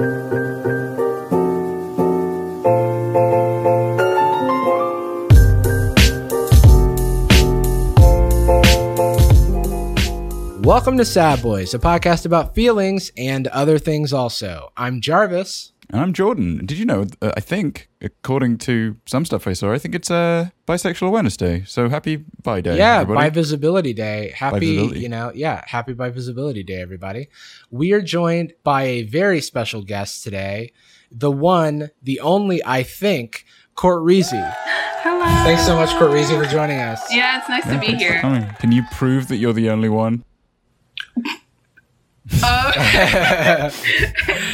Welcome to Sad Boys, a podcast about feelings and other things also. I'm Jarvis. And I'm Jordan. Did you know? Uh, I think, according to some stuff I saw, I think it's uh, Bisexual Awareness Day. So happy Bi Day. Yeah, everybody. Bi visibility day. Happy, Visibility. you know, yeah, happy Bi visibility day, everybody. We are joined by a very special guest today. The one, the only, I think, Court Reezy. Hello. Thanks so much, Court Reezy, for joining us. Yeah, it's nice to be Thanks for here. coming. Can you prove that you're the only one?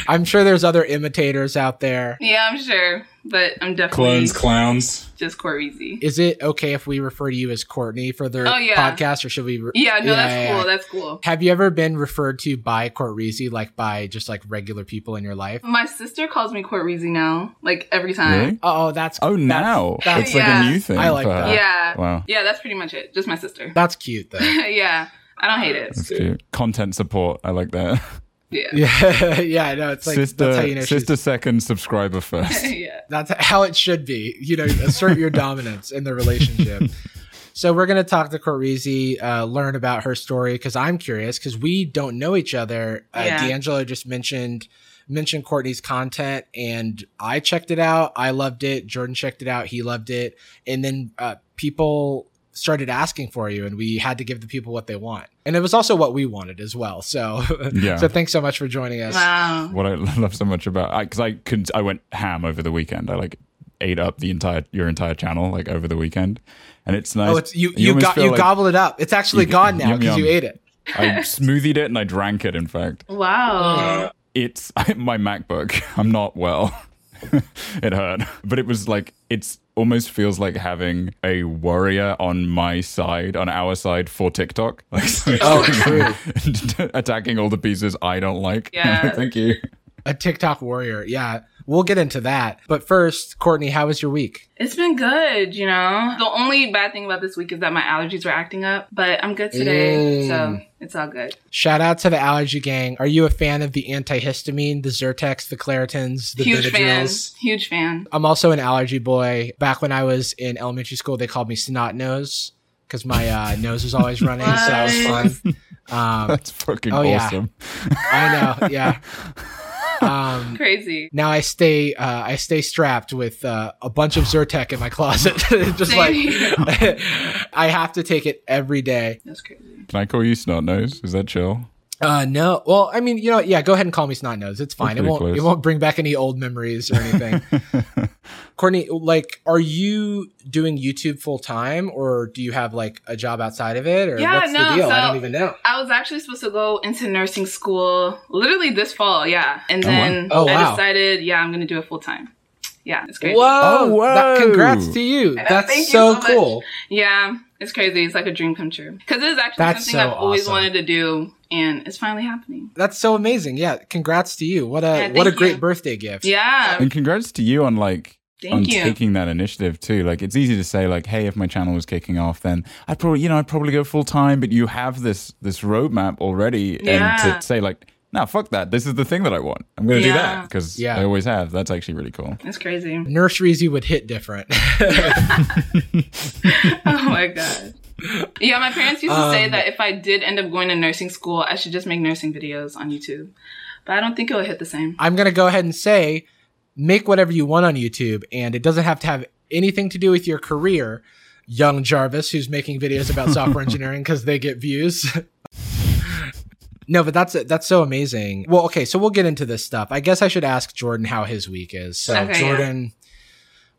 I'm sure there's other imitators out there. yeah, I'm sure, but I'm definitely Clones, clowns. just Court Reezy. Is it okay if we refer to you as Courtney for the Oh, yeah. podcast, or should we? re- Yeah, no, that's yeah, cool. yeah. That's cool. Have you ever been referred to by Court Reezy, like by just like regular people in your life? My sister calls me Court Reezy now, like every time. Really? Oh, that's Oh, that's- now that's, it's like yeah. a new thing. I like that. her. Yeah. Wow. Yeah, that's pretty much it. Just my sister. that's cute though. yeah, I don't hate it. That's cute. Content support. I like that. Yeah. yeah, yeah. No, it's like sister, that's how you know sister she's. second, subscriber first. yeah. That's how it should be. You know, assert your dominance in the relationship. So we're gonna talk to Court Reezy, uh, learn about her story because I'm curious because we don't know each other. Uh, Yeah. D'Angelo just mentioned mentioned Courtney's content, and I checked it out. I loved it. Jordan checked it out. He loved it, and then uh, people started asking for you, and we had to give the people what they want, and it was also what we wanted as well. So, Yeah. so thanks so much for joining us. Wow. what I love so much about because I, could I went ham over the weekend. I like ate up the entire your entire channel like over the weekend, and it's nice. Oh, it's you. You, almost got you like gobbled it up. It's actually You- gone now because you ate it. I smoothied it and I drank it. In fact, Wow. Uh, it's my MacBook. I'm not well. it hurt, but it was like it's almost feels like having a warrior on my side, on our side for TikTok. Like, Oh, true. attacking all the pieces I don't like. Yeah. Thank you. A TikTok warrior. Yeah, we'll get into that. But first, Courtney, how was your week? It's been good, you know. The only bad thing about this week is that my allergies were acting up, but I'm good today, Mm. so it's all good. Shout out to the allergy gang. Are you a fan of the antihistamine, the Zyrtecs, the Claritins, the Huge fan. Huge fan. I'm also an allergy boy. Back when I was in elementary school, they called me snot nose because my uh, nose was always running, so that was fun. Um, That's fucking Oh, yeah. awesome. I know, yeah. Um, Crazy. now I stay uh, I stay strapped with uh, a bunch of Zyrtec in my closet. Just Same like. I have to take it every day. That's crazy. Can I call you snot nose? Is that chill? Uh, no, well, I mean, you know, yeah, go ahead and call me snot nose. It's fine. It won't close. it won't bring back any old memories or anything. Courtney, like, are you doing YouTube full time, or do you have like a job outside of it, or Yeah, what's no, the deal? I don't even know. I was actually supposed to go into nursing school literally this fall, yeah. And Oh, wow. then Oh, wow. I decided, yeah, I'm gonna do it full time. Yeah, it's crazy. Whoa! Oh, That, whoa. congrats to you. That's thank you so, so much. cool. Yeah, it's crazy. It's like a dream come true. Because it is actually That's something so I've always awesome. wanted to do, and it's finally happening. That's so amazing. Yeah, congrats to you. What a Yeah, what a great you. birthday gift. Yeah, And congrats to you on like on thank you. taking that initiative too. Like it's easy to say like, hey, if my channel was kicking off, then I'd probably you know I'd probably go full time. But you have this this roadmap already, Yeah. and to say like, nah, fuck that. This is the thing that I want. I'm gonna do that because Yeah. I always have. That's actually really cool. It's crazy. Nurse Reezy you would hit different. oh my god. Yeah, my parents used to say Um, that if I did end up going to nursing school, I should just make nursing videos on YouTube. But I don't think it would hit the same. I'm going to go ahead and say make whatever you want on YouTube, and it doesn't have to have anything to do with your career. Young Jarvis, who's making videos about software engineering because they get views. no, but that's that's so amazing. Well, okay, so we'll get into this stuff. I guess I should ask Jordan how his week is. So, Okay, yeah. Jordan,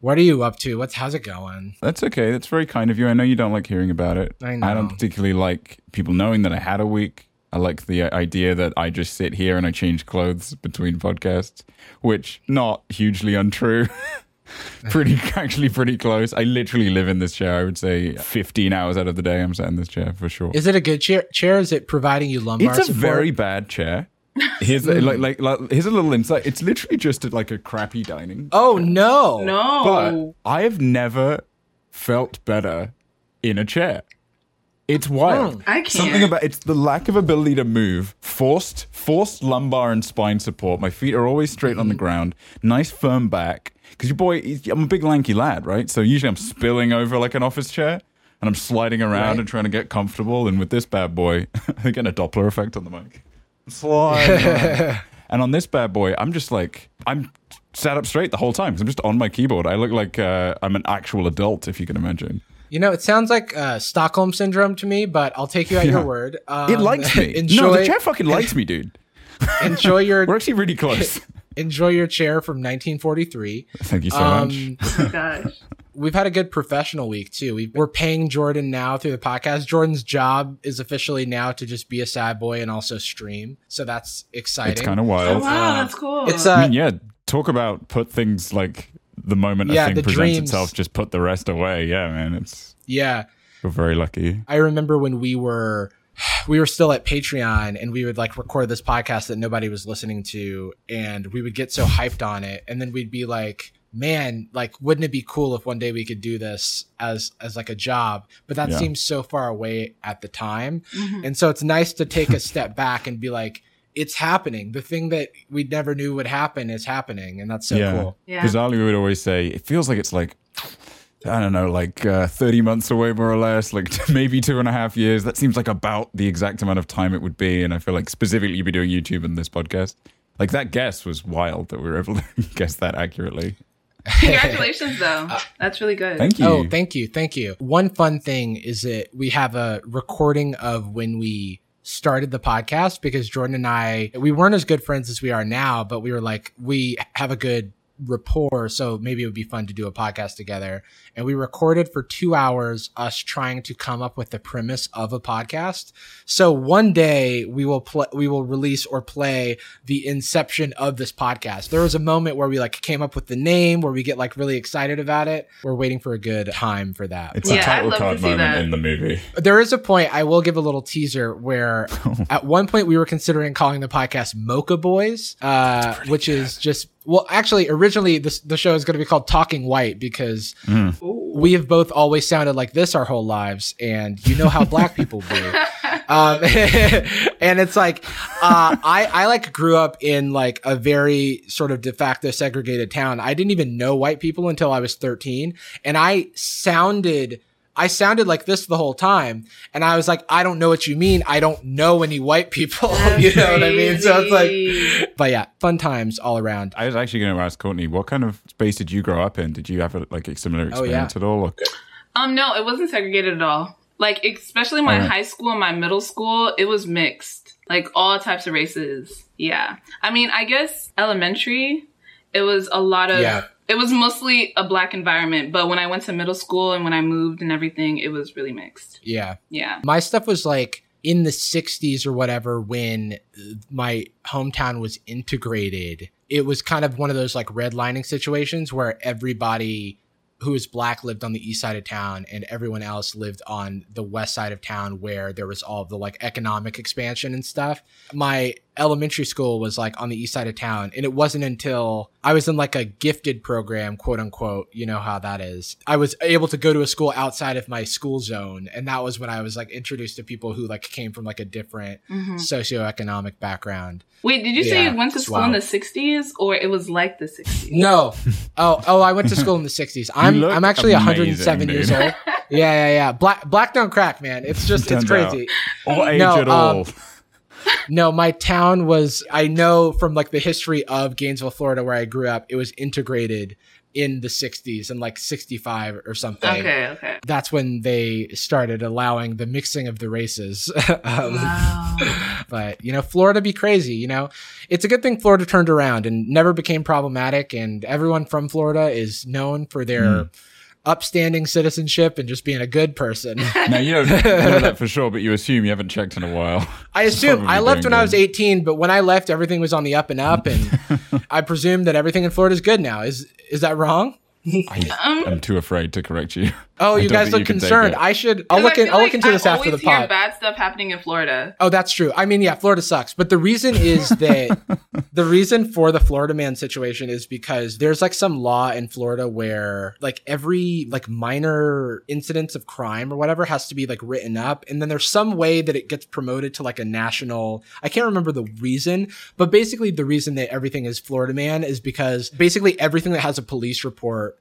what are you up to? What's how's it going? That's okay. That's very kind of you. I know you don't like hearing about it. I I don't particularly like people knowing that I had a week. I like the idea that I just sit here and I change clothes between podcasts, which not hugely untrue. pretty actually pretty close. I literally live in this chair. I would say 15 hours out of the day I'm sat in this chair for sure. Is it a good chair? Chair? Is it providing you lumbar It's a support? very bad chair. Here's like, like like here's a little insight. It's literally just a, like a crappy dining. Oh no! No. But I have never felt better in a chair. It's wild. I can't. Something about it's the lack of ability to move, forced forced lumbar and spine support. My feet are always straight on the ground. Nice firm back. Because your boy, I'm a big lanky lad, right? So usually I'm spilling over like an office chair, and I'm sliding around Right. and trying to get comfortable. And with this bad boy, I'm getting a Doppler effect on the mic. I'm around. and on this bad boy, I'm just like I'm sat up straight the whole time 'cause I'm just on my keyboard. I look like uh, I'm an actual adult, if you can imagine. You know, it sounds like uh, Stockholm syndrome to me, but I'll take you at Yeah. your word. Um, It likes me. enjoy, no, the chair fucking likes me, dude. enjoy your We're actually really close. enjoy your chair from 1943. Thank you so Um, much. oh gosh. we've had a good professional week too. we we're paying Jordan now through the podcast. Jordan's job is officially now to just be a sad boy and also stream. So that's exciting. It's kind of Oh, wild. wow, that's cool. It's I uh, mean, yeah, talk about put things like the moment Yeah, a thing the presents dreams. itself, just put the rest away. Yeah, man, it's yeah. we're very lucky. I remember when we were we were still at Patreon and we would like record this podcast that nobody was listening to and we would get so hyped on it and then we'd be like man like wouldn't it be cool if one day we could do this as as like a job but that Yeah. seems so far away at the time Mhm. and so it's nice to take a step back and be like it's happening the thing that we never knew would happen is happening and that's so yeah, cool Yeah. because Ali would always say it feels like it's like I don't know, like uh, thirty months away more or less, like maybe two and a half years. That seems like about the exact amount of time it would be. And I feel like specifically you'd be doing YouTube and this podcast. Like that guess was wild that we were able to guess that accurately. Congratulations, though. That's really good. Thank you. Oh, thank you. Thank you. One fun thing is that we have a recording of when we started the podcast because Jordan and I, we weren't as good friends as we are now, but we were like, we have a good rapport. So maybe it would be fun to do a podcast together. And we recorded for two hours, us trying to come up with the premise of a podcast. So one day we will play, we will release or play the inception of this podcast. There was a moment where we like came up with the name, where we get like really excited about it. We're waiting for a good time for that. It's Yeah, a I'd title love card moment that. in the movie. There is a point I will give a little teaser where at one point we were considering calling the podcast Mocha Boys, uh, which is just well, actually, originally this the show is going to be called Talking White because Ooh. we have both always sounded like this our whole lives, and you know how black people do. Um, and it's like uh, I I like grew up in like a very sort of de facto segregated town. I didn't even know white people until I was 13, and I sounded I sounded like this the whole time, and I was like, I don't know what you mean. I don't know any white people. you know what I mean? So it's like, but yeah, fun times all around. I was actually going to ask Courtney, what kind of space did you grow up in? Did you have a, like a similar Oh, yeah. experience at all? Or- Um, no, it wasn't segregated at all. Like, especially my Alright. high school and my middle school, it was mixed. Like, all types of races. Yeah. I mean, I guess elementary, it was a lot of, Yeah. It was mostly a black environment. But when I went to middle school and when I moved and everything, it was really mixed. Yeah. Yeah. My stuff was like in the 60s or whatever when uh, my hometown was integrated. It was kind of one of those like redlining situations where everybody who was black lived on the east side of town and everyone else lived on the west side of town where there was all the like economic expansion and stuff. My elementary school was like on the east side of town and it wasn't until I was in like a gifted program, quote unquote, you know how that is. I was able to go to a school outside of my school zone and that was when I was like introduced to people who like came from like a different hmm socioeconomic background. Wait, did you say you went to it's school in the 60s or it was like the 60s? No. Oh, oh, I went to school in the 60s. I'm I'm actually amazing, 107 years old. Yeah, yeah, yeah. Black black don't crack, man. It's just it's Turns out. crazy. or age No, at all? um, No, my town was I know from like the history of Gainesville, Florida where I grew up, it was integrated in the 60s and like 65 or something. Okay, okay. That's when they started allowing the mixing of the races. um, Wow. but you know florida be crazy you know it's a good thing florida turned around and never became problematic and everyone from florida is known for their Hmm. Upstanding citizenship and just being a good person now you don't know that for sure, but you assume you haven't checked in a while. i assume i left when i was 18 but when i left everything was on the up and up and i presume that everything in florida is good now is is that wrong I, Um, I'm too afraid to correct you. Oh I you guys look you concerned i should i'll 'cause look I in feel i'll like look into I this after the always hear pod bad stuff happening in Florida. Oh, that's true. I mean, yeah, Florida sucks. But the reason is that The reason for the Florida man situation is because there's like some law in Florida where like every like minor incidents of crime or whatever has to be like written up. And then there's some way that it gets promoted to like a national, I can't remember the reason, but basically the reason that everything is Florida man is because basically everything that has a police report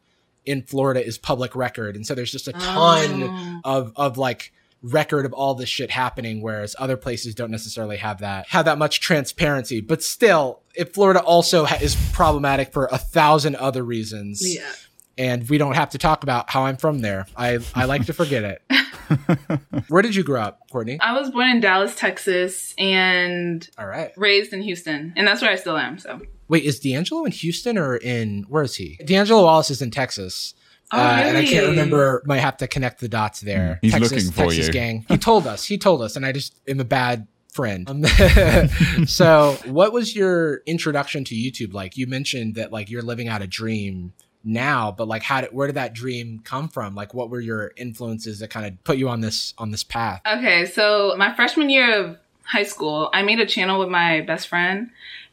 in Florida is public record. And so there's just a ah. ton Oh. of, of like, record of all this shit happening whereas other places don't necessarily have that have that much transparency but still if florida also ha- is problematic for a thousand other reasons Yeah. and we don't have to talk about how i'm from there i i like to forget it where did you grow up courtney I was born in Dallas, Texas, and all right raised in Houston, and that's where I still am. So. Wait is d'angelo in houston or in where is he d'angelo wallace is in texas Oh, uh, and I can't remember. Might have to connect the dots there. He's Texas, looking for Texas you. gang. He told us. He told us, and I just am a bad friend. Um, so, what was your introduction to YouTube like? You mentioned that like you're living out a dream now, but like how did where did that dream come from? Like, what were your influences that kind of put you on this on this path? Okay, so my freshman year of high school, I made a channel with my best friend,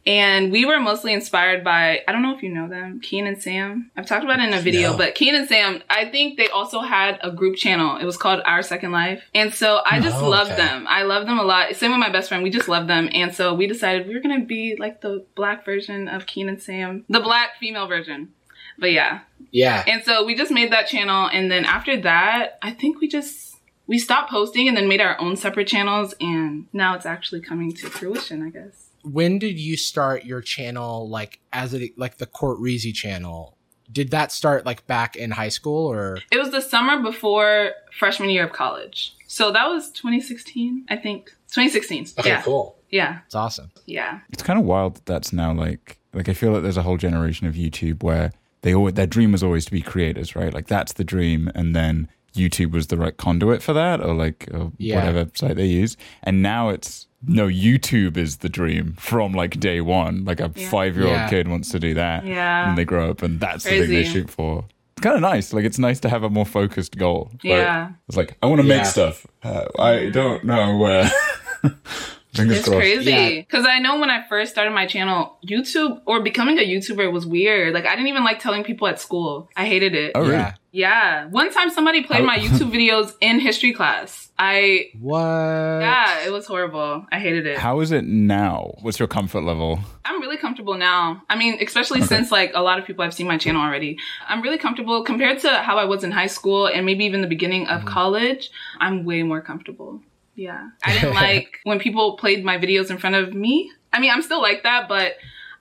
and we were mostly inspired by I don't know if you know them, Kian and Sam. I've talked about it in a video, No. but Kian and Sam, I think they also had a group channel. It was called Our Second Life, and so I just Oh, loved okay. them. I love them a lot. Same with my best friend, we just love them, and so we decided we were gonna be like the black version of Kian and Sam, the black female version. But yeah, Yeah, and so we just made that channel. And then after that, I think we just, we stopped posting and then made our own separate channels. And now it's actually coming to fruition, I guess. When did you start your channel? Like as it like the Court Reezy channel? Did that start like back in high school or? It was the summer before freshman year of college. So that was 2016, I think. 2016. yeah. cool. Yeah. It's awesome. Yeah. It's kind of wild that that's now like like I feel like there's a whole generation of YouTube where they always their dream was always to be creators, right? Like that's the dream, and then YouTube was the right conduit for that, or like or Yeah. whatever site they use. And now it's no YouTube is the dream from like day one. Like a Yeah. five year old Yeah. kid wants to do that, Yeah. and they grow up, and that's the thing they shoot for. It's kind of nice. Like it's nice to have a more focused goal. Like, Yeah. it's like I want to make Yeah. stuff. Uh, I don't know where. Fingers It's crossed. crazy. Yeah. Because I know when I first started my channel, YouTube or becoming a YouTuber was weird. Like, I didn't even like telling people at school. I hated it. Oh, really? Yeah. Yeah. One time somebody played my YouTube videos in history class. I, What? yeah, it was horrible. I hated it. How is it now? What's your comfort level? I'm really comfortable now. I mean, especially Okay. since like a lot of people have seen my channel already. I'm really comfortable compared to how I was in high school and maybe even the beginning Mm-hmm. of college. I'm way more comfortable. Yeah. I didn't like when people played my videos in front of me. I mean, I'm still like that, but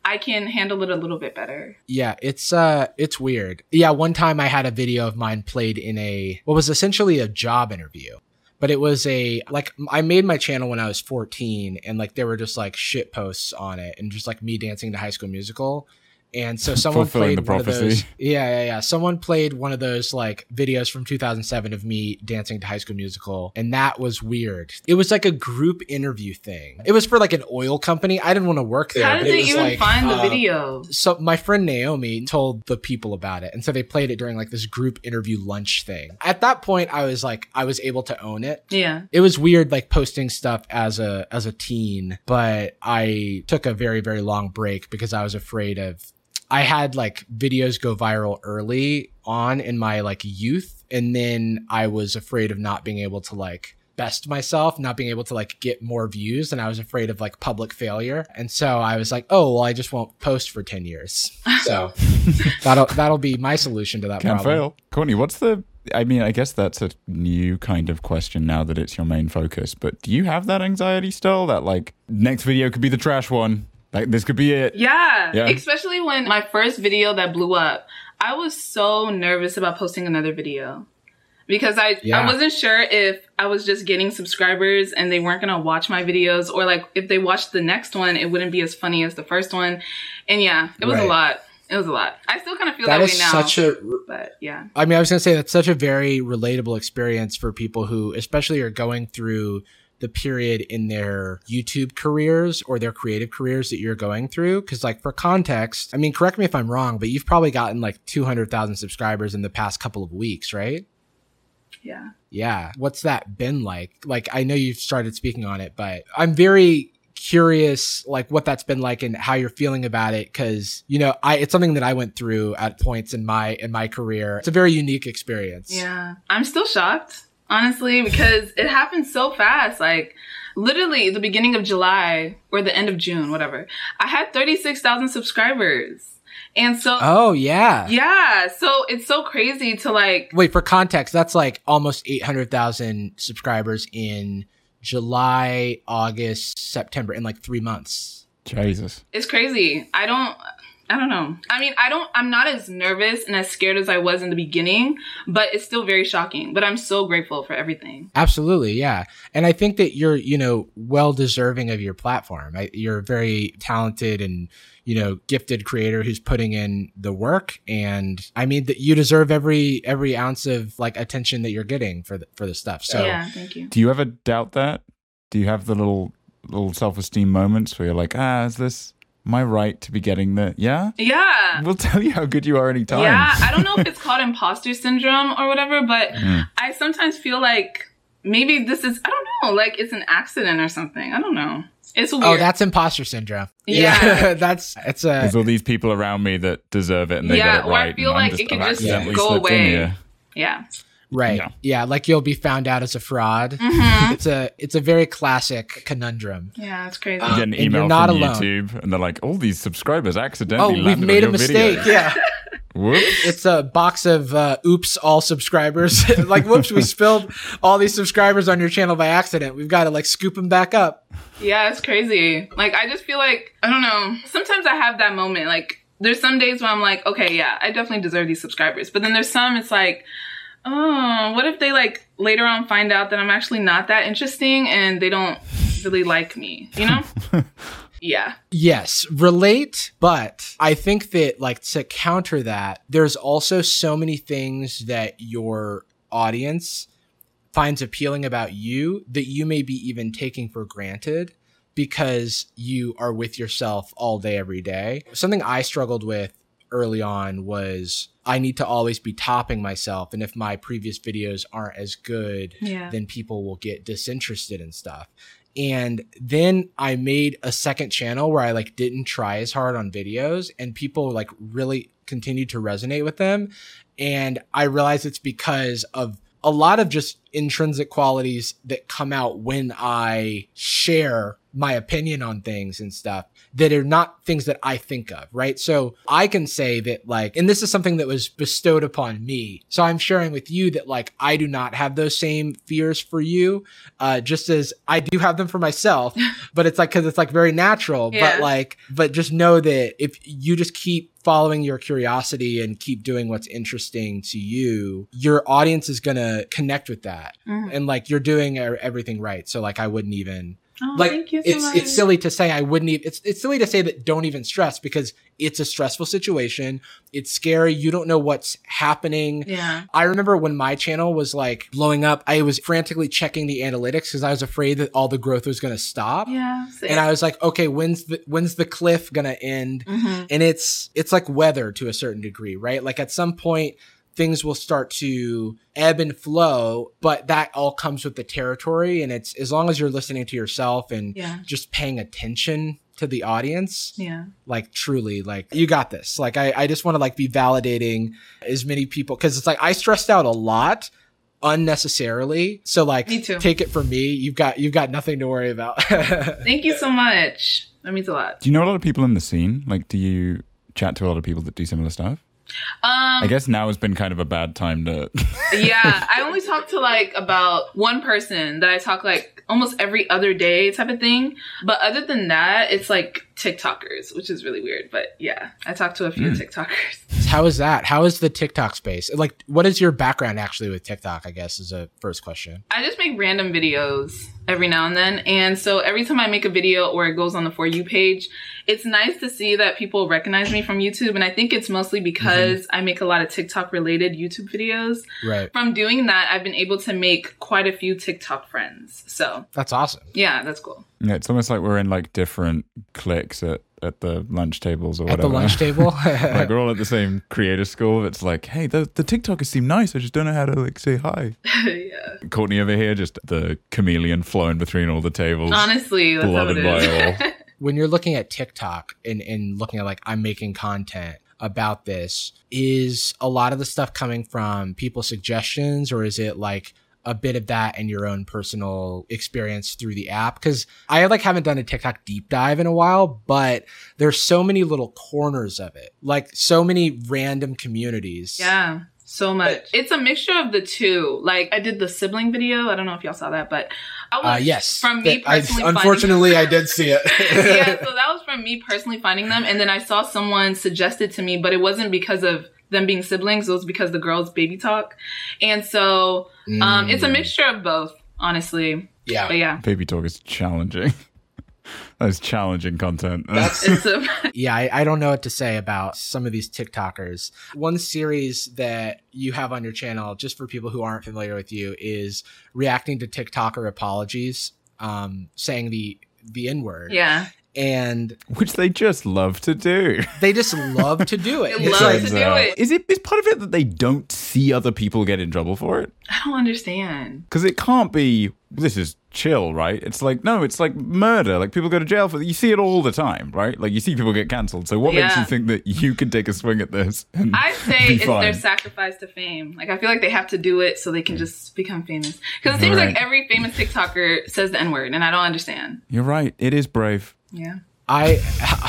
I can handle it a little bit better. Yeah, it's uh it's weird. Yeah, one time I had a video of mine played in a what was essentially a job interview. But it was a like I made my channel when I was 14 and like there were just like shit posts on it and just like me dancing to high school musical. And so someone played the one of those. Yeah, yeah, yeah. Someone played one of those like videos from 2007 of me dancing to High School Musical, and that was weird. It was like a group interview thing. It was for like an oil company. I didn't want to work there. How but did it they was, even like, find the uh, video? so my friend Naomi told the people about it, and so they played it during like this group interview lunch thing. At that point, I was like, I was able to own it. Yeah. It was weird, like posting stuff as a as a teen, but I took a very very long break because I was afraid of. I had like videos go viral early on in my like youth, and then I was afraid of not being able to like best myself, not being able to like get more views, and I was afraid of like public failure. And so I was like, oh well, I just won't post for ten years. So that'll that'll be my solution to that Can't problem. fail. Courtney, what's the. I mean, I guess that's a new kind of question now that it's your main focus, but do you have that anxiety still? That, like, next video could be the trash one? Like, this could be it? Yeah. Yeah. Especially when my first video that blew up, I was so nervous about posting another video. Because I, Yeah. I wasn't sure if I was just getting subscribers and they weren't gonna watch my videos or like if they watched the next one, it wouldn't be as funny as the first one. And yeah, it was Right. a lot. It was a lot. I still kind of feel That that, is way now. such a but yeah. I mean, I was going to say that's such a very relatable experience for people who, especially, are going through the period in their YouTube careers or their creative careers that you're going through. Because, like, for context, I mean, correct me if I'm wrong, but you've probably gotten like 200,000 subscribers in the past couple of weeks, right? Yeah. Yeah. What's that been like? Like, I know you've started speaking on it, but I'm very curious like what that's been like and how you're feeling about it because you know i it's something that i went through at points in my in my career it's a very unique experience Yeah. I'm still shocked, honestly, because it happened so fast. Like, literally, the beginning of July or the end of June, whatever, I had 36,000 subscribers. And so, oh yeah yeah, so it's so crazy to like, wait for context that's like almost 800000 subscribers in july august september in like three months Jesus. it's crazy. I don't, I don't know. I mean, I don't, I'm not as nervous and as scared as I was in the beginning, but it's still very shocking. But I'm so grateful for everything. Absolutely, yeah. And I think that you're, you know, well deserving of your platform. I, you're a very talented and, you know, gifted creator who's putting in the work. And I mean that you deserve every every ounce of like attention that you're getting for the, for the stuff. So yeah, thank you. Do you ever doubt that? Do you have the little little self esteem moments where you're like, ah, is this my right to be getting the yeah? Yeah. We'll tell you how good you are anytime. Yeah, I don't know if it's called imposter syndrome or whatever, but Mm. I sometimes feel like maybe this is I don't know, like it's an accident or something. I don't know. It's weird. Oh, that's imposter syndrome. Yeah. that's it's a There's all these people around me that deserve it and they Yeah, got it or I right. feel and I'm like just, it could just go away. yeah. Right. Yeah. Yeah. like you'll be found out as a fraud. Mhm. It's a it's a very classic conundrum. Yeah, it's crazy. You get an And you're email not from alone. YouTube and they're like, all these subscribers accidentally Oh, accidentally we've landed made a on your mistake. video. Yeah. Whoops. it's a box of uh, oops all subscribers like whoops we spilled all these subscribers on your channel by accident we've got to like scoop them back up Yeah, it's crazy. Like I just feel like I don't know. Sometimes I have that moment. Like there's some days where I'm like, okay, yeah, I definitely deserve these subscribers. But then there's some it's like, oh, what if they like later on find out that I'm actually not that interesting and they don't really like me, you know? yeah. yes relate but i think that like to counter that there's also so many things that your audience finds appealing about you that you may be even taking for granted because you are with yourself all day every day something i struggled with early on was i need to always be topping myself and if my previous videos aren't as good Yeah. then people will get disinterested in stuff. And then I made a second channel where I like didn't try as hard on videos and people like really continued to resonate with them. And I realized it's because of a lot of just intrinsic qualities that come out when I share my opinion on things and stuff that are not things that I think of, right? So I can say that like, and this is something that was bestowed upon me. So I'm sharing with you that like, I do not have those same fears for you, uh, just as I do have them for myself, but it's like, cause it's like very natural, Yeah. but like, but just know that if you just keep following your curiosity and keep doing what's interesting to you, your audience is going to connect with that. Mhm. And like, you're doing everything right. So like, I wouldn't even, Oh, like thank you so it's much. it's silly to say I wouldn't even it's it's silly to say that don't even stress because it's a stressful situation. It's scary. You don't know what's happening. Yeah. I remember when my channel was like blowing up, I was frantically checking the analytics because I was afraid that all the growth was going to stop. Yeah. same. And I was like, okay, when's the when's the cliff going to end? Mhm. and it's it's like weather to a certain degree right like at some point things will start to ebb and flow but that all comes with the territory and it's as long as you're listening to yourself and Yeah. just paying attention to the audience Yeah. like truly like you got this like i, I just want to like be validating as many people because it's like i stressed out a lot unnecessarily so like Me too. take it from me you've got you've got nothing to worry about Thank you so much. That means a lot. Do you know a lot of people in the scene? Like, do you chat to a lot of people that do similar stuff? Um I guess now has been kind of a bad time to. yeah, I only talk to like about one person that I talk like almost every other day type of thing. But other than that, it's like TikTokers, which is really weird. But yeah, I talk to a few TikTokers. How is that? How is the TikTok space? Like, what is your background actually with TikTok? I guess is a first question. I just make random videos every now and then. And so every time I make a video or it goes on the For You page, it's nice to see that people recognize me from YouTube. And I think it's mostly mm-hmm. because I make a lot of TikTok related YouTube videos. Right. From doing that, I've been able to make quite a few TikTok friends. So That's awesome. yeah, that's cool. yeah, it's almost like we're in like different cliques at at the lunch tables or At whatever. the lunch table. like we're all at the same creative school. It's like, hey, the the TikTokers seem nice. I just don't know how to like say hi. yeah. Courtney over here, just the chameleon flowing between all the tables. Honestly, that's how it Beloved by is. all. when you're looking at TikTok and, and looking at like I'm making content about this, is a lot of the stuff coming from people's suggestions or is it like a bit of that and your own personal experience through the app? Because I like haven't done a TikTok deep dive in a while, but there's so many little corners of it, like so many random communities. Yeah, so much. It's a mixture of the two. Like I did the sibling video. I don't know if y'all saw that, but I was Uh, yes. from me That- I- personally. unfortunately, I did see it. yeah, so that was from me personally finding them, and then I saw someone suggested to me, but it wasn't because of them being siblings. It was because the girls baby talk, and so um, it's a Mm. mixture of both. Honestly, Yeah. but yeah, Baby talk is challenging. That's challenging content. That's it's a yeah, I, I don't know what to say about some of these TikTokers. One series that you have on your channel, just for people who aren't familiar with you, is reacting to TikToker apologies, um, saying the the N word. yeah. And which they just love to do. they just love to do it. They It's love like- to do out. it. Is it is part of it that they don't see other people get in trouble for it? I don't understand. Because it can't be. This is chill, right? It's like no, it's like murder. Like people go to jail for. You see it all the time, right? Like you see people get cancelled. So what makes you think that you can take a swing at this? And I say it's fine? their sacrifice to fame. Like I feel like they have to do it so they can just become famous. Because it seems Right. like every famous TikToker says the N word, and I don't understand. You're right. It is brave. Yeah. I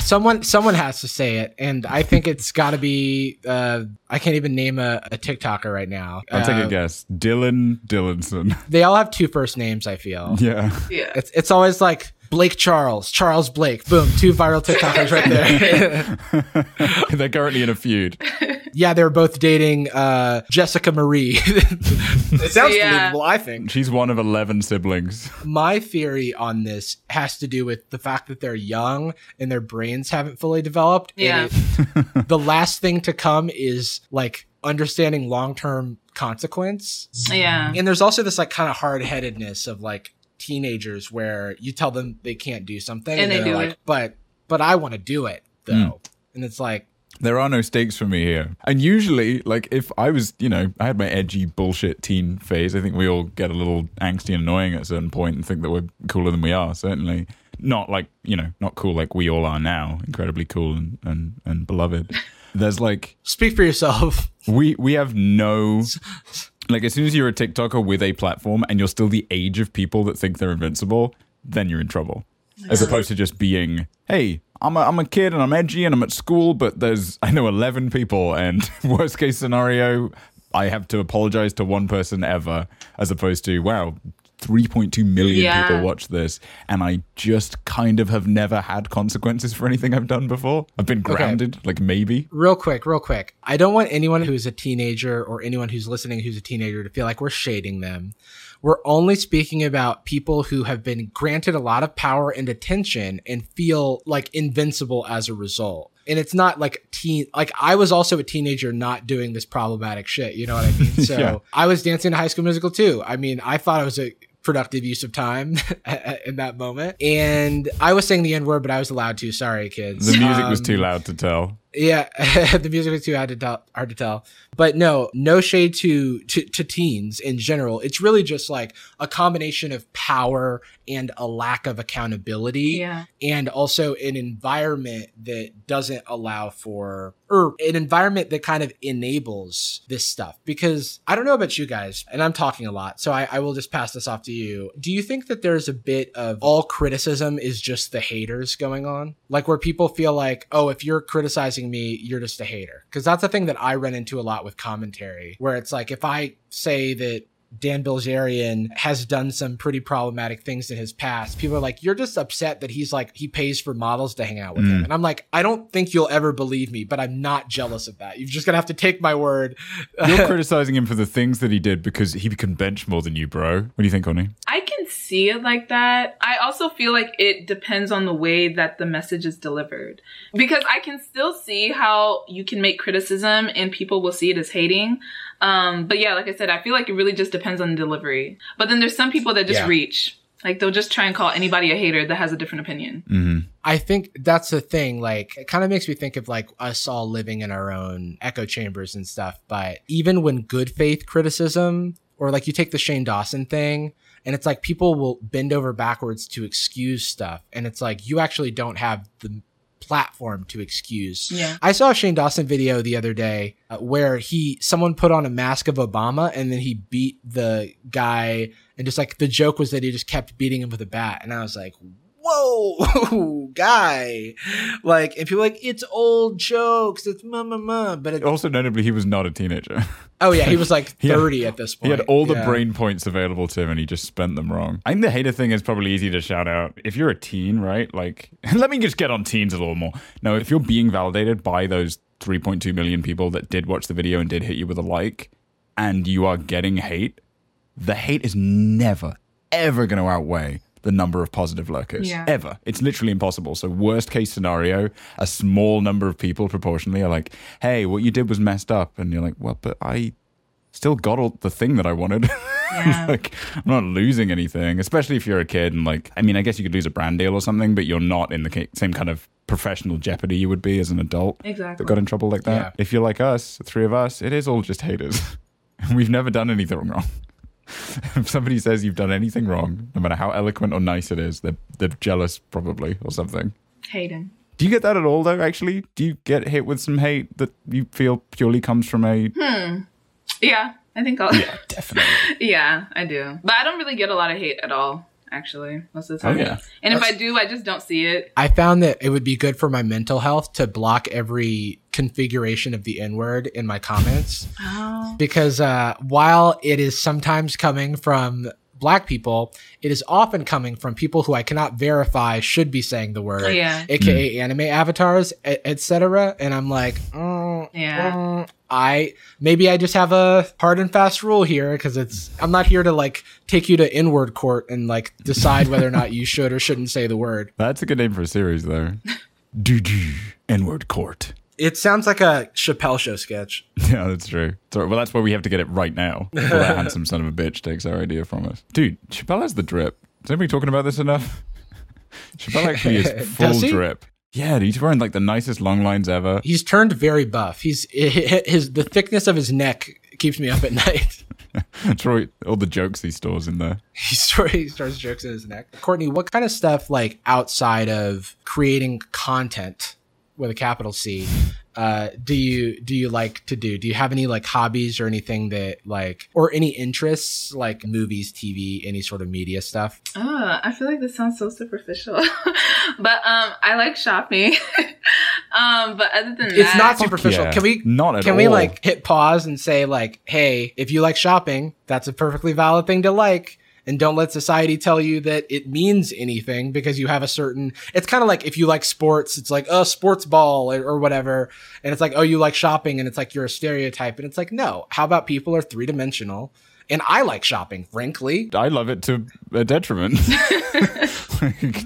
someone someone has to say it, and I think it's got to be. Uh, I can't even name a, a TikToker right now. I'll take Uh, a guess. Dylan Dylanson. They all have two first names. I feel. yeah. Yeah. It's it's always like Blake Charles, Charles Blake. Boom, two viral TikTokers right there. They're currently in a feud. yeah, they're both dating uh, Jessica Marie. it sounds Yeah. believable, I think. She's one of 11 siblings. My theory on this has to do with the fact that they're young and their brains haven't fully developed. and Yeah. it- the last thing to come is like understanding long term consequence. Yeah. And there's also this like kind of hard headedness of like teenagers where you tell them they can't do something And they they're do like, it. but but I want to do it though. And it's like, There are no stakes for me here. And usually, like, if I was, you know, I had my edgy bullshit teen phase, I think we all get a little angsty and annoying at a certain point and think that we're cooler than we are, certainly. Not like, you know, not cool like we all are now, incredibly cool and, and, and beloved. There's like, speak for yourself. we we have no like as soon as you're a TikToker with a platform and you're still the age of people that think they're invincible, then you're in trouble. As opposed to just being, hey, I'm a, I'm a kid and I'm edgy and I'm at school, but there's I know 11 people and worst case scenario, I have to apologize to one person ever, as opposed to wow. 3.2 million Yeah. people watch this, and I just kind of have never had consequences for anything I've done before. I've been grounded, like maybe. Real quick, real quick. I don't want anyone who's a teenager or anyone who's listening who's a teenager to feel like we're shading them. We're only speaking about people who have been granted a lot of power and attention and feel like invincible as a result. And it's not like teen, like I was also a teenager not doing this problematic shit. You know what I mean? So Yeah. I was dancing to high school musical too. I mean, I thought it was a productive use of time in that moment. And I was saying the N word, but I was allowed to. Sorry, kids. The music was Um, too loud to tell. Yeah, the music was too hard to tell. Hard to tell, but no, no shade to, to to teens in general. It's really just like a combination of power and a lack of accountability, Yeah. and also an environment that doesn't allow for or an environment that kind of enables this stuff. Because I don't know about you guys, and I'm talking a lot, so I, I will just pass this off to you. Do you think that there's a bit of all criticism is just the haters going on? Like where people feel like, oh, if you're criticizing me, you're just a hater. Because that's a thing that I run into a lot with commentary, where it's like if I say that Dan Bilzerian has done some pretty problematic things in his past. People are like, you're just upset that he's like, he pays for models to hang out with him. Mm. And I'm like, I don't think you'll ever believe me, but I'm not jealous of that. You're just going to have to take my word. You're criticizing him for the things that he did because he can bench more than you, bro. What do you think, Connie? I can see it like that. I also feel like it depends on the way that the message is delivered. Because I can still see how you can make criticism and people will see it as hating. Um, but yeah, like I said, I feel like it really just depends on the delivery. But then there's some people that just Yeah. reach. Like they'll just try and call anybody a hater that has a different opinion. hmm I think that's the thing. Like, it kind of makes me think of like us all living in our own echo chambers and stuff. But even when good faith criticism, or like you take the Shane Dawson thing, and it's like people will bend over backwards to excuse stuff. And it's like you actually don't have the platform to excuse. Yeah. I saw a Shane Dawson video the other day uh, where he someone put on a mask of Obama and then he beat the guy and just like the joke was that he just kept beating him with a bat and I was like whoa guy like and people are like it's old jokes it's ma ma ma but it, Also, notably, he was not a teenager. oh yeah he was like He had- 30 at this point. He had all the Yeah. brain points available to him and he just spent them wrong. I think the hater thing is probably easy to shout out. If you're a teen, right? Like, let me just get on teens a little more. No, if you're being validated by those 3.2 million people that did watch the video and did hit you with a like, and you are getting hate, the hate is never, ever going to outweigh the number of positive lurkers. Yeah. Ever. It's literally impossible. So, worst case scenario, a small number of people proportionally are like, hey, what you did was messed up. And you're like, well, but I still got all the thing that I wanted. Yeah. like I'm not losing anything, especially if you're a kid and like I mean, I guess you could lose a brand deal or something, but you're not in the same kind of professional jeopardy you would be as an adult Exactly. that got in trouble like that. Yeah. If you're like us, the three of us, it is all just haters. We've never done anything wrong. if somebody says you've done anything wrong, no matter how eloquent or nice it is, they're they're jealous probably or something. Hayden. Do you get that at all though, actually? Do you get hit with some hate that you feel purely comes from a Hmm. Yeah, I think I'll. Yeah. definitely yeah, I do. But I don't really get a lot of hate at all, actually, most of the time. Oh, yeah. And if I do, I just don't see it. I found that it would be good for my mental health to block every configuration of the N word in my comments. Oh. because uh, while it is sometimes coming from black people, it is often coming from people who I cannot verify should be saying the word, Yeah. aka anime avatars, etc. And I'm like, mm, Yeah. mm, I maybe I just have a hard and fast rule here because it's I'm not here to like take you to N-word court and like decide whether or not you should or shouldn't say the word. That's a good name for a series, though. DG N-word court. It sounds like a Chappelle show sketch. Yeah, that's true. Sorry, well, that's why we have to get it right now. Before that handsome son of a bitch takes our idea from us. Dude, Chappelle has the drip. Is anybody talking about this enough? Chappelle actually is full drip. Yeah, he's wearing like the nicest long lines ever. He's turned very buff. He's his the thickness of his neck keeps me up at night. Troy, all the jokes he stores in there. he he starts jokes in his neck. Courtney, what kind of stuff like outside of creating content with a capital C uh, do you do you like to do? Do you have any like hobbies or anything that like or any interests like movies, TV, any sort of media stuff? Oh, I feel like this sounds so superficial. but um I like shopping. um but other than that It's not superficial. yeah. Can we Not at can we like hit pause and say like, hey, if you like shopping, that's a perfectly valid thing to like. And don't let society tell you that it means anything because you have a certain. It's kind of like if you like sports, it's like oh, sports ball or, or whatever, and it's like oh, you like shopping, and it's like you're a stereotype, and it's like no. How about people are three dimensional, and I like shopping, frankly. I love it to a detriment.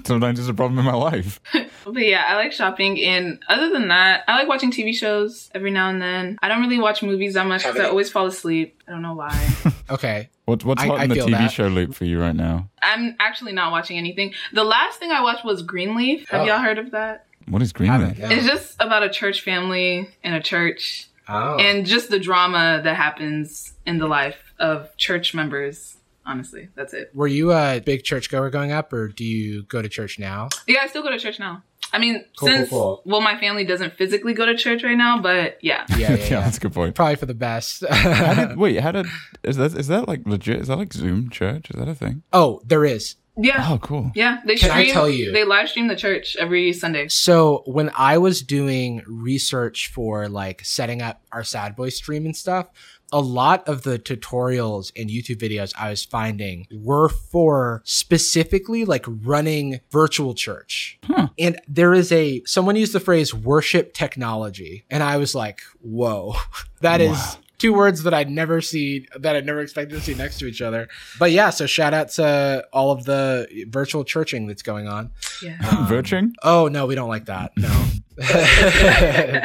Sometimes it's a problem in my life. But yeah, I like shopping. And other than that, I like watching TV shows every now and then. I don't really watch movies that much because I always fall asleep. I don't know why. Okay, What, what's I- hot I in the TV that. show loop for you right now? I'm actually not watching anything. The last thing I watched was Greenleaf. Have Oh. y'all heard of that? What is Greenleaf? It's just about a church family and a church oh. and just the drama that happens in the life of church members. Honestly, that's it. Were you a big church goer growing up, or do you go to church now? Yeah, I still go to church now. I mean, Cool, since cool, cool. well, my family doesn't physically go to church right now, but yeah. Yeah, yeah, yeah, yeah. that's a good point. Probably for the best. How did, wait, how did is that is that like legit? Is that like Zoom church? Is that a thing? oh, there is. Yeah. Oh, cool. Yeah, they Can I stream. tell you? They live stream the church every Sunday. So when I was doing research for like setting up our Sad Boy stream and stuff, a lot of the tutorials and YouTube videos I was finding were for specifically like running virtual church. And there is a someone used the phrase worship technology, and I was like, whoa, that is. Wow. Two words that I'd never see that I'd never expected to see next to each other. But yeah, so shout out to all of the virtual churching that's going on. Yeah. Virching? Oh no, we don't like that. No.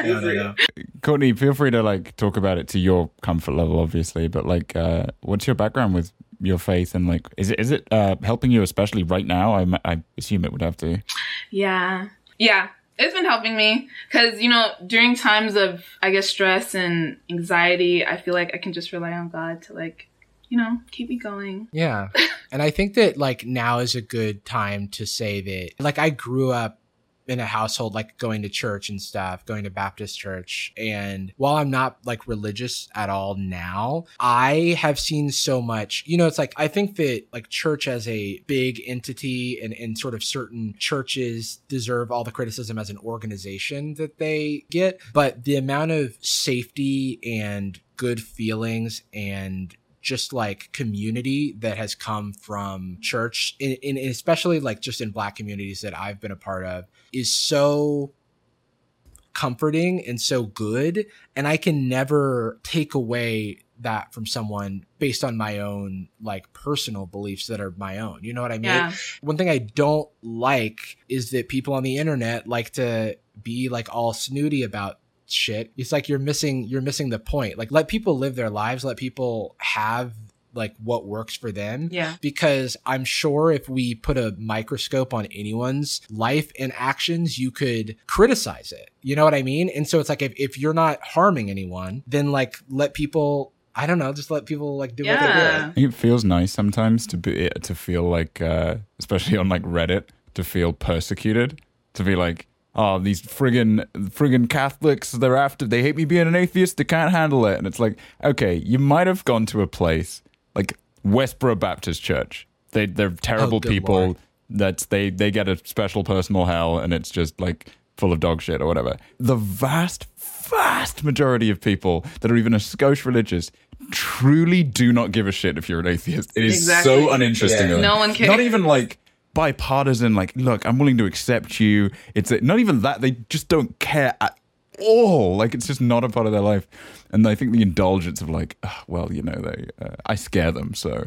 no, no, no. Courtney, feel free to like talk about it to your comfort level, obviously. But like, uh, what's your background with your faith and like is it is it uh, helping you especially right now? I I assume it would have to. Yeah. Yeah. It's been helping me because, you know, during times of, I guess, stress and anxiety, I feel like I can just rely on God to, like, you know, keep me going. Yeah. and I think that, like, now is a good time to say that, like, I grew up in a household like going to church and stuff, going to Baptist church. And while I'm not like religious at all now, I have seen so much, you know, it's like, I think that like church as a big entity and, and sort of certain churches deserve all the criticism as an organization that they get. But the amount of safety and good feelings and just like community that has come from church in, in, especially like just in black communities that I've been a part of is so comforting and so good and I can never take away that from someone based on my own like personal beliefs that are my own. You know what I mean? Yeah. One thing I don't like is that people on the internet like to be like all snooty about shit. It's like you're missing you're missing the point. Like let people live their lives, let people have like what works for them. Yeah. Because I'm sure if we put a microscope on anyone's life and actions, you could criticize it. You know what I mean? And so it's like if, if you're not harming anyone, then like let people I don't know, just let people like do what they do. I think it feels nice sometimes to be to feel like, uh, especially on like Reddit, to feel persecuted, to be like, oh, these friggin' friggin' Catholics, they're after, they hate me being an atheist, they can't handle it, and it's like, okay, you might have gone to a place like Westboro Baptist Church. They they're terrible Oh, people. Lord. That's they they get a special personal hell, and it's just like full of dog shit or whatever. The vast, vast majority of people that are even a skosh religious truly do not give a shit if you're an atheist. It is Exactly. so uninteresting. Yeah. No one cares. Not even like bipartisan. Like, look, I'm willing to accept you. It's a, not even that. They just don't care at all. Like, it's just not a part of their life. And I think the indulgence of like, "Ugh, well, you know, they, uh, I scare them, so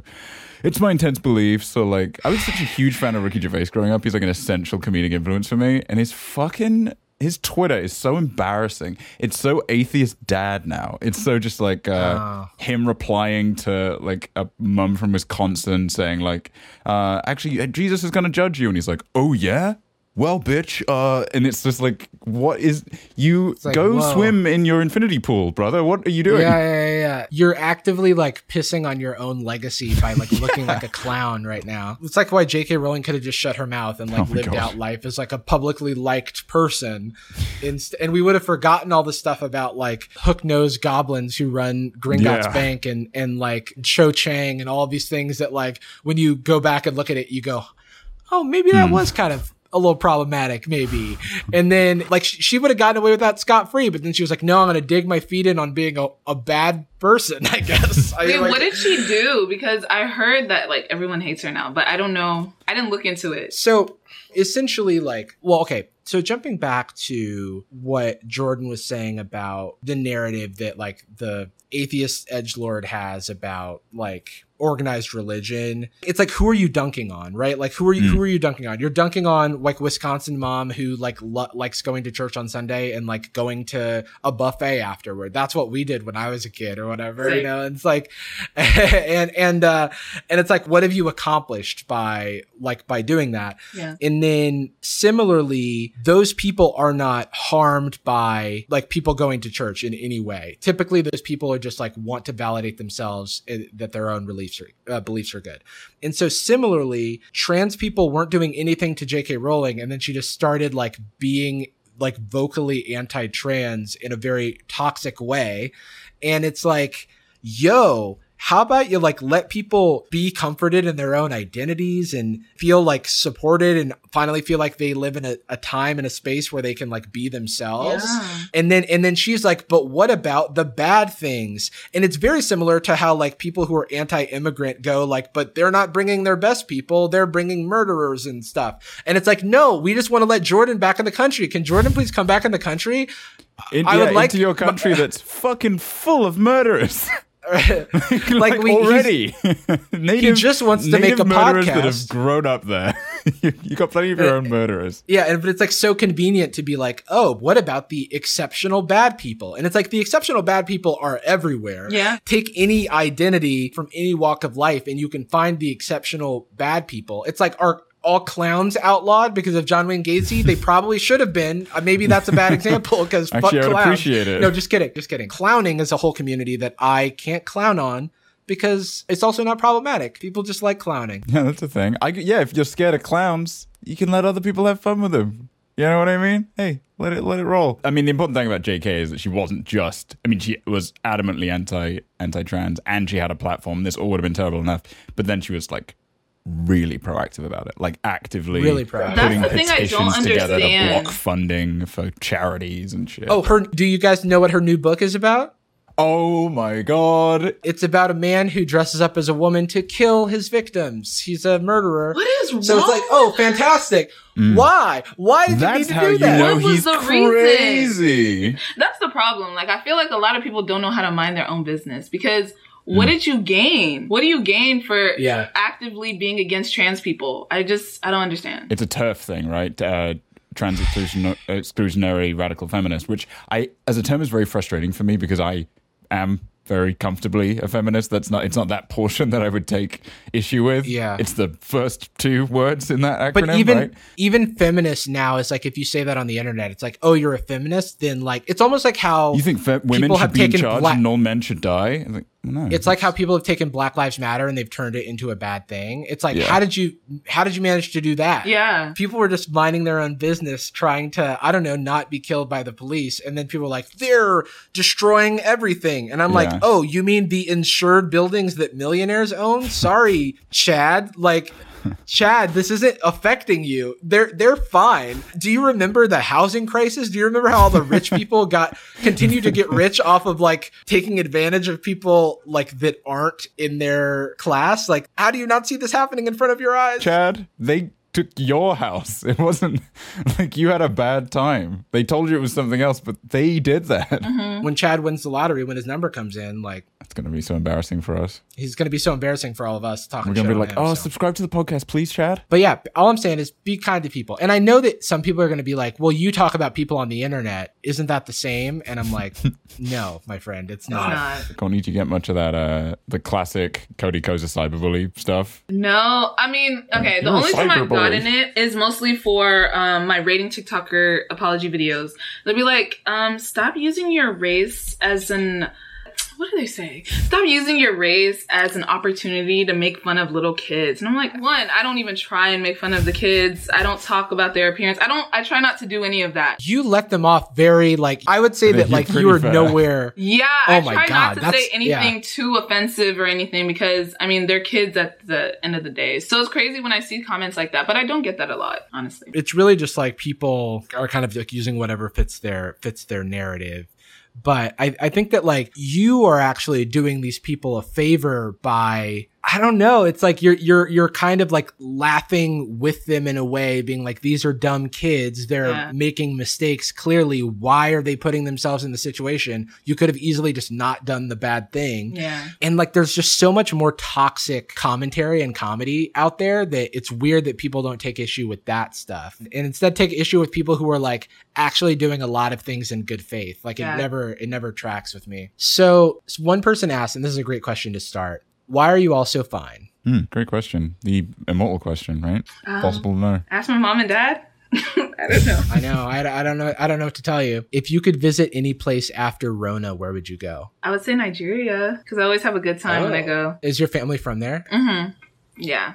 it's my intense belief. So like, I was such a huge fan of Ricky Gervais growing up. He's like an essential comedic influence for me, and his fucking his Twitter is so embarrassing. It's so atheist dad now. It's so just like uh, Oh. him replying to like a mum from Wisconsin saying like, uh, actually Jesus is gonna judge you, and he's like, oh yeah. Well, bitch, uh, and it's just like, what is you like, go whoa. swim in your infinity pool, brother? What are you doing? Yeah, yeah, yeah, yeah. You're actively like pissing on your own legacy by like looking like a clown right now. It's like why J.K. Rowling could have just shut her mouth and like Oh lived God. out life as like a publicly liked person, Inst- and we would have forgotten all the stuff about like hook nosed goblins who run Gringotts Yeah. Bank and and like Cho Chang and all these things that like when you go back and look at it, you go, oh, maybe that was kind of a little problematic, maybe. And then, like, she, she would have gotten away with that scot free, but then she was like, no, I'm going to dig my feet in on being a, a bad person, I guess. I Wait, mean, like- what did she do? Because I heard that like everyone hates her now, but I don't know. I didn't look into it. So essentially, like, well, okay. So jumping back to what Jordan was saying about the narrative that like the atheist edge lord has about like organized religion. It's like who are you dunking on right? Like who are you who are you dunking on? You're dunking on like wisconsin mom who like lo- likes going to church on sunday and like going to a buffet afterward. That's what we did when i was a kid or whatever you know? And it's like and and uh and it's like what have you accomplished by like by doing that? Yeah. and then similarly, those people are not harmed by like people going to church in any way. Typically, those people are just like want to validate themselves uh, that their own beliefs are, uh, beliefs are good. And so similarly, trans people weren't doing anything to J.K. Rowling, and then she just started like being like vocally anti-trans in a very toxic way. And it's like, yo, how about you like let people be comforted in their own identities and feel like supported and finally feel like they live in a, a time and a space where they can like be themselves? Yeah. and then and then she's like but what about the bad things? And it's very similar to how like people who are anti-immigrant go like but they're not bringing their best people they're bringing murderers and stuff. And it's like no we just want to let jordan back in the country. Can jordan please come back in the country? In, I yeah, would like- into your country that's fucking full of murderers. like, like, we already, native, just wants to make a murderers that podcast. have grown up there. you, you got plenty of your uh, own murderers. Yeah, and but it's like so convenient to be like, oh, what about the exceptional bad people? And it's like the exceptional bad people are everywhere. Yeah. Take any identity from any walk of life and you can find the exceptional bad people. It's like are all clowns outlawed because of John Wayne Gacy? They probably should have been. Uh, maybe that's a bad example because fuck Actually, I would clowns. appreciate it. No, just kidding. Just kidding. Clowning is a whole community that I can't clown on because it's also not problematic. People just like clowning. Yeah, that's the thing. I, yeah, if you're scared of clowns, you can let other people have fun with them. You know what I mean? Hey, let it let it roll. I mean, the important thing about JK is that she wasn't just. I mean, she was adamantly anti anti trans, and she had a platform. This all would have been terrible enough, but then she was like really proactive about it, like actively Really proactive. putting That's the thing I petitions don't together to block funding for charities and shit. Oh, her. Do you guys know what her new book is about? oh my god! It's about a man who dresses up as a woman to kill his victims. He's a murderer. What is wrong? So it's like, oh, fantastic. Why? Why did you Mm. Need to how do you that? know What was he's the reason? That's the problem. Like, I feel like a lot of people don't know how to mind their own business because what Mm. did you gain? What do you gain for Yeah. actively being against trans people? I just, I don't understand. it's a TERF thing, right? Uh, trans exclusion, exclusionary radical feminist, which I, as a term, is very frustrating for me because I am very comfortably a feminist. That's not. It's not that portion that I would take issue with. Yeah. it's the first two words in that acronym. But even right? even feminist now is like if you say that on the internet, it's like, oh, you're a feminist. Then like it's almost like how you think fe- women people should have be in taken charge black- and all men should die? It's like, no, it's like how people have taken Black Lives Matter and they've turned it into a bad thing. It's like Yeah. how did you how did you manage to do that? Yeah. People were just minding their own business, trying to, I don't know, not be killed by the police. And then people were like, they're destroying everything. And I'm Yeah. like, oh, you mean the insured buildings that millionaires own? Sorry, Chad. Like, Chad, this isn't affecting you. They're they're fine. Do you remember the housing crisis? Do you remember how all the rich people got continue to get rich off of like taking advantage of people like that aren't in their class? Like, how do you not see this happening in front of your eyes? Chad, they took your house. It wasn't like you had a bad time. They told you it was something else, but they did that. Mm-hmm. When Chad wins the lottery, when his number comes in, like It's going to be so embarrassing for us. he's going to be so embarrassing for all of us talking. We're going to be like, him, oh, so. subscribe to the podcast, please, Chad. But yeah, all I'm saying is be kind to people. And I know that some people are going to be like, well, you talk about people on the internet. Isn't that the same? And I'm like, no, my friend, it's It's not. not. Don't need to get much of that, uh, the classic Cody Ko's a cyberbully stuff. No, I mean, okay, the You're only time I've cyberbully. gotten it is mostly for um, my rating TikToker apology videos. They'll be like, um, stop using your race as an what do they say? Stop using your race as an opportunity to make fun of little kids. And I'm like, one, I don't even try and make fun of the kids. I don't talk about their appearance. I don't I try not to do any of that. You let them off very like I would say Yeah, that like you were fair. nowhere. Yeah, Oh I my try God, not to that's- say anything yeah. too offensive or anything because I mean they're kids at the end of the day. So it's crazy when I see comments like that, but I don't get that a lot, honestly. It's really just like people are kind of like using whatever fits their fits their narrative. But I, I think that like you are actually doing these people a favor by I don't know. It's like you're you're you're kind of like laughing with them in a way, being like, these are dumb kids. They're Yeah. making mistakes. Clearly, why are they putting themselves in the situation? You could have easily just not done the bad thing. Yeah. And like, there's just so much more toxic commentary and comedy out there that it's weird that people don't take issue with that stuff and instead take issue with people who are like actually doing a lot of things in good faith. Like Yeah. it never, it never tracks with me. So one person asked, and this is a great question to start. Why are you all so fine? Hmm, great question. The immortal question, right? Um, Possible to know. Ask my mom and dad. I don't know. I know, I, I don't know, I don't know what to tell you. If you could visit any place after Rona, where would you go? I would say Nigeria because I always have a good time when I Oh. go. Is your family from there? Mm-hmm. Yeah.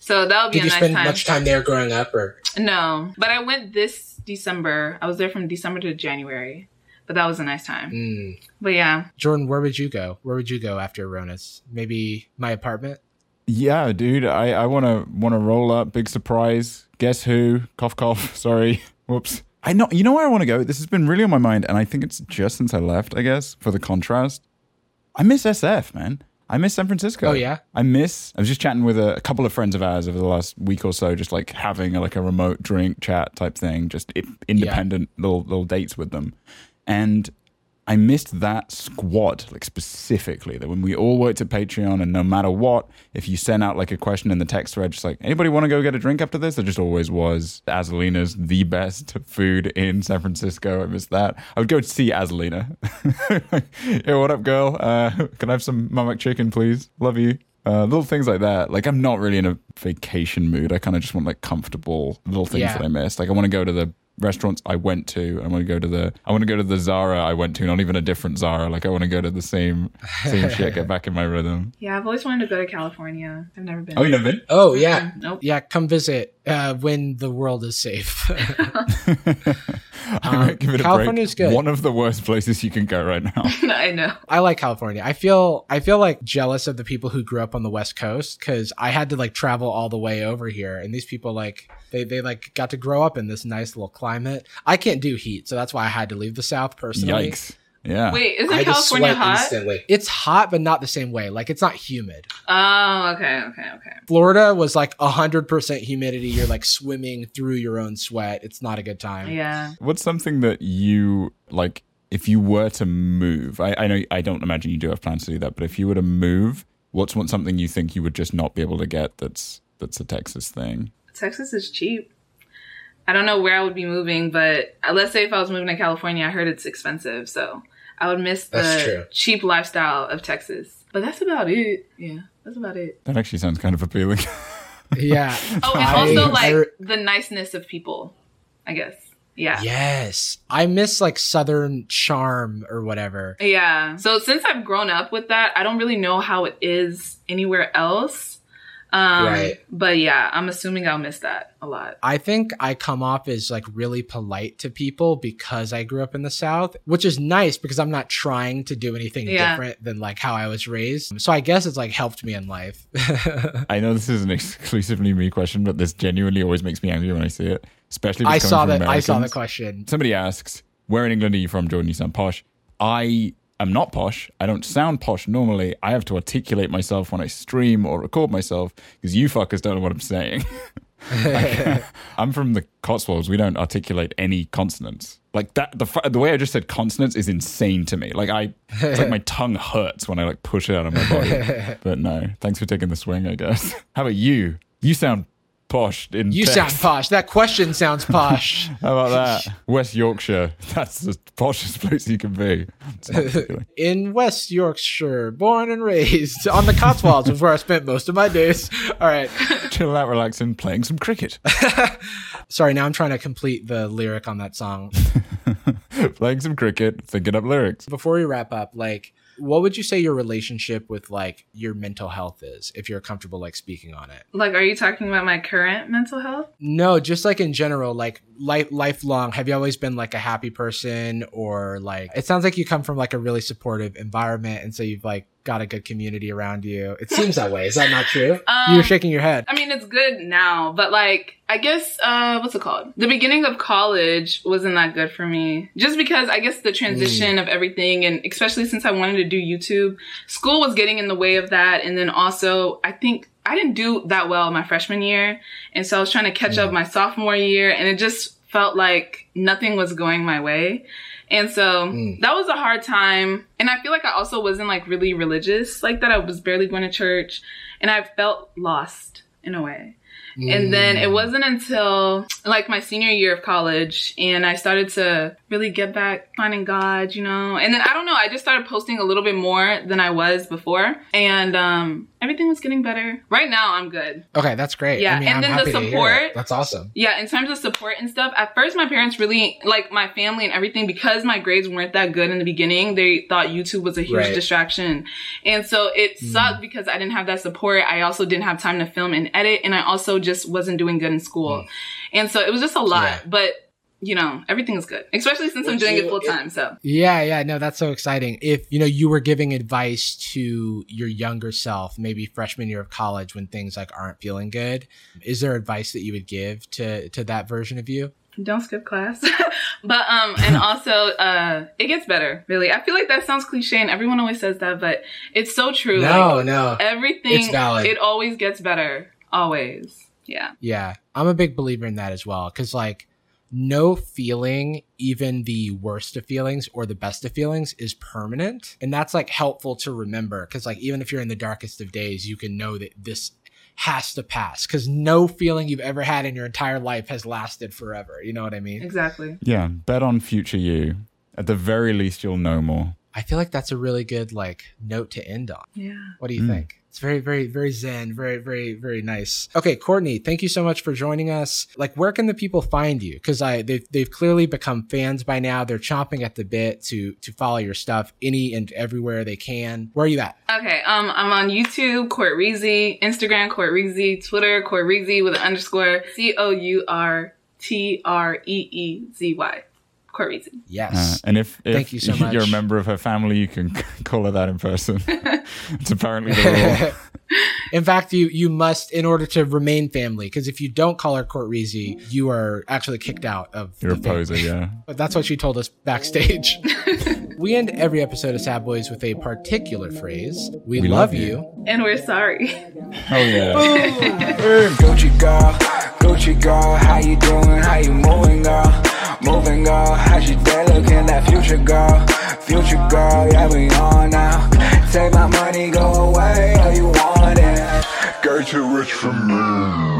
So that would be Did a you nice spend time. much time there growing up or? No, but I went this December. I was there from December to January, but that was a nice time. Mm. But yeah, Jordan, where would you go? Where would you go after Rona's? Maybe my apartment? Yeah, dude. I, I wanna wanna roll up. Big surprise. Guess who? Cough cough. Sorry. Whoops. I know you know where I want to go? This has been really on my mind, and I think it's just since I left, I guess, for the contrast. I miss SF, man. I miss San Francisco. Oh, yeah? I miss I was just chatting with a, a couple of friends of ours over the last week or so, just like having a, like a remote drink chat type thing, just i- independent little little dates with them. And I missed that squad, like specifically, that when we all worked at Patreon and no matter what, if you sent out like a question in the text thread, just like, anybody want to go get a drink after this? There just always was. Azalina's the best food in San Francisco. I missed that. I would go see Azalina. hey, what up, girl? Uh, can I have some Mamak chicken, please? Love you. Uh, little things like that. Like I'm not really in a vacation mood. I kind of just want like comfortable little things Yeah. that I missed. Like I want to go to the restaurants I went to. I want to go to the. I want to go to the Zara I went to. Not even a different Zara. Like I want to go to the same same shit. Get back in my rhythm. Yeah, I've always wanted to go to California. I've never been. Oh, you never been? Oh yeah, Nope. yeah. Come visit uh, when the world is safe. I might give it a California's break. good. One of the worst places you can go right now. I know. I like California. I feel I feel like jealous of the people who grew up on the West Coast because I had to like travel all the way over here, and these people like they they like got to grow up in this nice little climate. I can't do heat, so that's why I had to leave the South personally. Yikes. Yeah. Wait, isn't I California sweat hot? instantly. It's hot, but not the same way. Like it's not humid. Oh, okay, okay, okay. Florida was like hundred percent humidity. You're like swimming through your own sweat. It's not a good time. Yeah. What's something that you like if you were to move? I, I know I don't imagine you do have plans to do that, but if you were to move, what's one something you think you would just not be able to get that's that's a Texas thing? Texas is cheap. I don't know where I would be moving, but uh, let's say if I was moving to California, I heard it's expensive, so I would miss the cheap lifestyle of Texas. But that's about it. Yeah, that's about it. That actually sounds kind of appealing. Yeah. Oh, and I- also like I- the niceness of people, I guess. Yeah. Yes. I miss like Southern charm or whatever. Yeah. So since I've grown up with that, I don't really know how it is anywhere else. Um, Right. But yeah, I'm assuming I'll miss that a lot. I think I come off as like really polite to people because I grew up in the South, which is nice because I'm not trying to do anything Yeah. different than like how I was raised. So I guess it's like helped me in life. I know this is an exclusively me question, but this genuinely always makes me angry when I see it. Especially if I it's coming saw from that. I saw the question. Somebody asks, "Where in England are you from, Jordan? You sound posh." I am not posh. I don't sound posh normally. I have to articulate myself when I stream or record myself because you fuckers don't know what I'm saying. Like, I'm from the Cotswolds. We don't articulate any consonants. Like that, the the way I just said consonants is insane to me. Like I, it's like my tongue hurts when I like push it out of my body. but no, thanks for taking the swing. I guess. How about you? You sound posh in You sound posh. That question sounds posh. How about that? West Yorkshire. That's the poshest place you can be. It's not particularly. in West Yorkshire, born and raised on the Cotswolds, is where I spent most of my days. All right. Chill out, relaxing, playing some cricket. Sorry, now I'm trying to complete the lyric on that song. playing some cricket, thinking up lyrics. Before we wrap up, like, what would you say your relationship with like your mental health is, if you're comfortable like speaking on it? Like, are you talking about my current mental health? No, just like in general, like life lifelong. Have you always been like a happy person, or like it sounds like you come from like a really supportive environment, and so you've like got a good community around you. It seems that way. Is that not true? Um, You're shaking your head. I mean, it's good now, but like, I guess, uh, what's it called? The beginning of college wasn't that good for me. Just because I guess the transition of everything, and especially since I wanted to do YouTube, school was getting in the way of that. And then also, I think I didn't do that well my freshman year. And so I was trying to catch up my sophomore year, and it just felt like nothing was going my way. And so Mm. that was a hard time. And I feel like I also wasn't like really religious like that. I was barely going to church and I felt lost in a way. And then Mm. it wasn't until like my senior year of college and I started to really get back finding God, you know. And then I don't know, I just started posting a little bit more than I was before. And um everything was getting better. Right now I'm good. Okay, that's great. Yeah, I mean, and I'm then the support. That's awesome. Yeah, in terms of support and stuff, at first my parents really, like my family and everything, because my grades weren't that good in the beginning, they thought YouTube was a huge Right. distraction. And so it Mm. sucked because I didn't have that support. I also didn't have time to film and edit, and I also just wasn't doing good in school. And so it was just a lot, Mm. Yeah. but you know, everything is good, especially since I'm doing you- it full time. So Yeah, yeah, no, that's so exciting. If you know you were giving advice to your younger self, maybe freshman year of college when things like aren't feeling good, is there advice that you would give to to that version of you? don't skip class. but um and also uh it gets better, really. I feel like that sounds cliche and everyone always says that, but it's so true. No, Like, no. everything It's valid. it always gets better always yeah Yeah, I'm a big believer in that as well. Because like no feeling, even the worst of feelings or the best of feelings, is permanent. And that's like helpful to remember because, like, even if you're in the darkest of days, you can know that this has to pass because no feeling you've ever had in your entire life has lasted forever. You know what I mean? Exactly. Yeah, bet on future you. At the very least, you'll know more. I feel like that's a really good like note to end on. Yeah. What do you hmm. think? It's very, very, very zen, very, very, very nice. Okay, Courtney, thank you so much for joining us. Like, where can the people find you? Because I they've they've clearly become fans by now. They're chomping at the bit to to follow your stuff any and everywhere they can. Where are you at? Okay. Um, I'm on YouTube, Court Reezy, Instagram, Court Reezy, Twitter, Court Reezy with an underscore C O U R T R E E Z Y. Court Reezy. Uh, Yes. and if, if Thank you so you're a member of her family, you can call her that in person. it's apparently the rule. in fact, you you must in order to remain family. Because if you don't call her Court Reezy, you are actually kicked out of. You're a family. poser, yeah. But that's what she told us backstage. we end every episode of Sad Boys with a particular phrase. We, We love, love you. you. And we're sorry. Oh yeah. Gucci girl, Gucci girl, how you doing? How you moving, girl? Moving, girl. how she day looking? That future girl, future girl, yeah, we on now. Take my money, go away, all you want it. Too rich for me.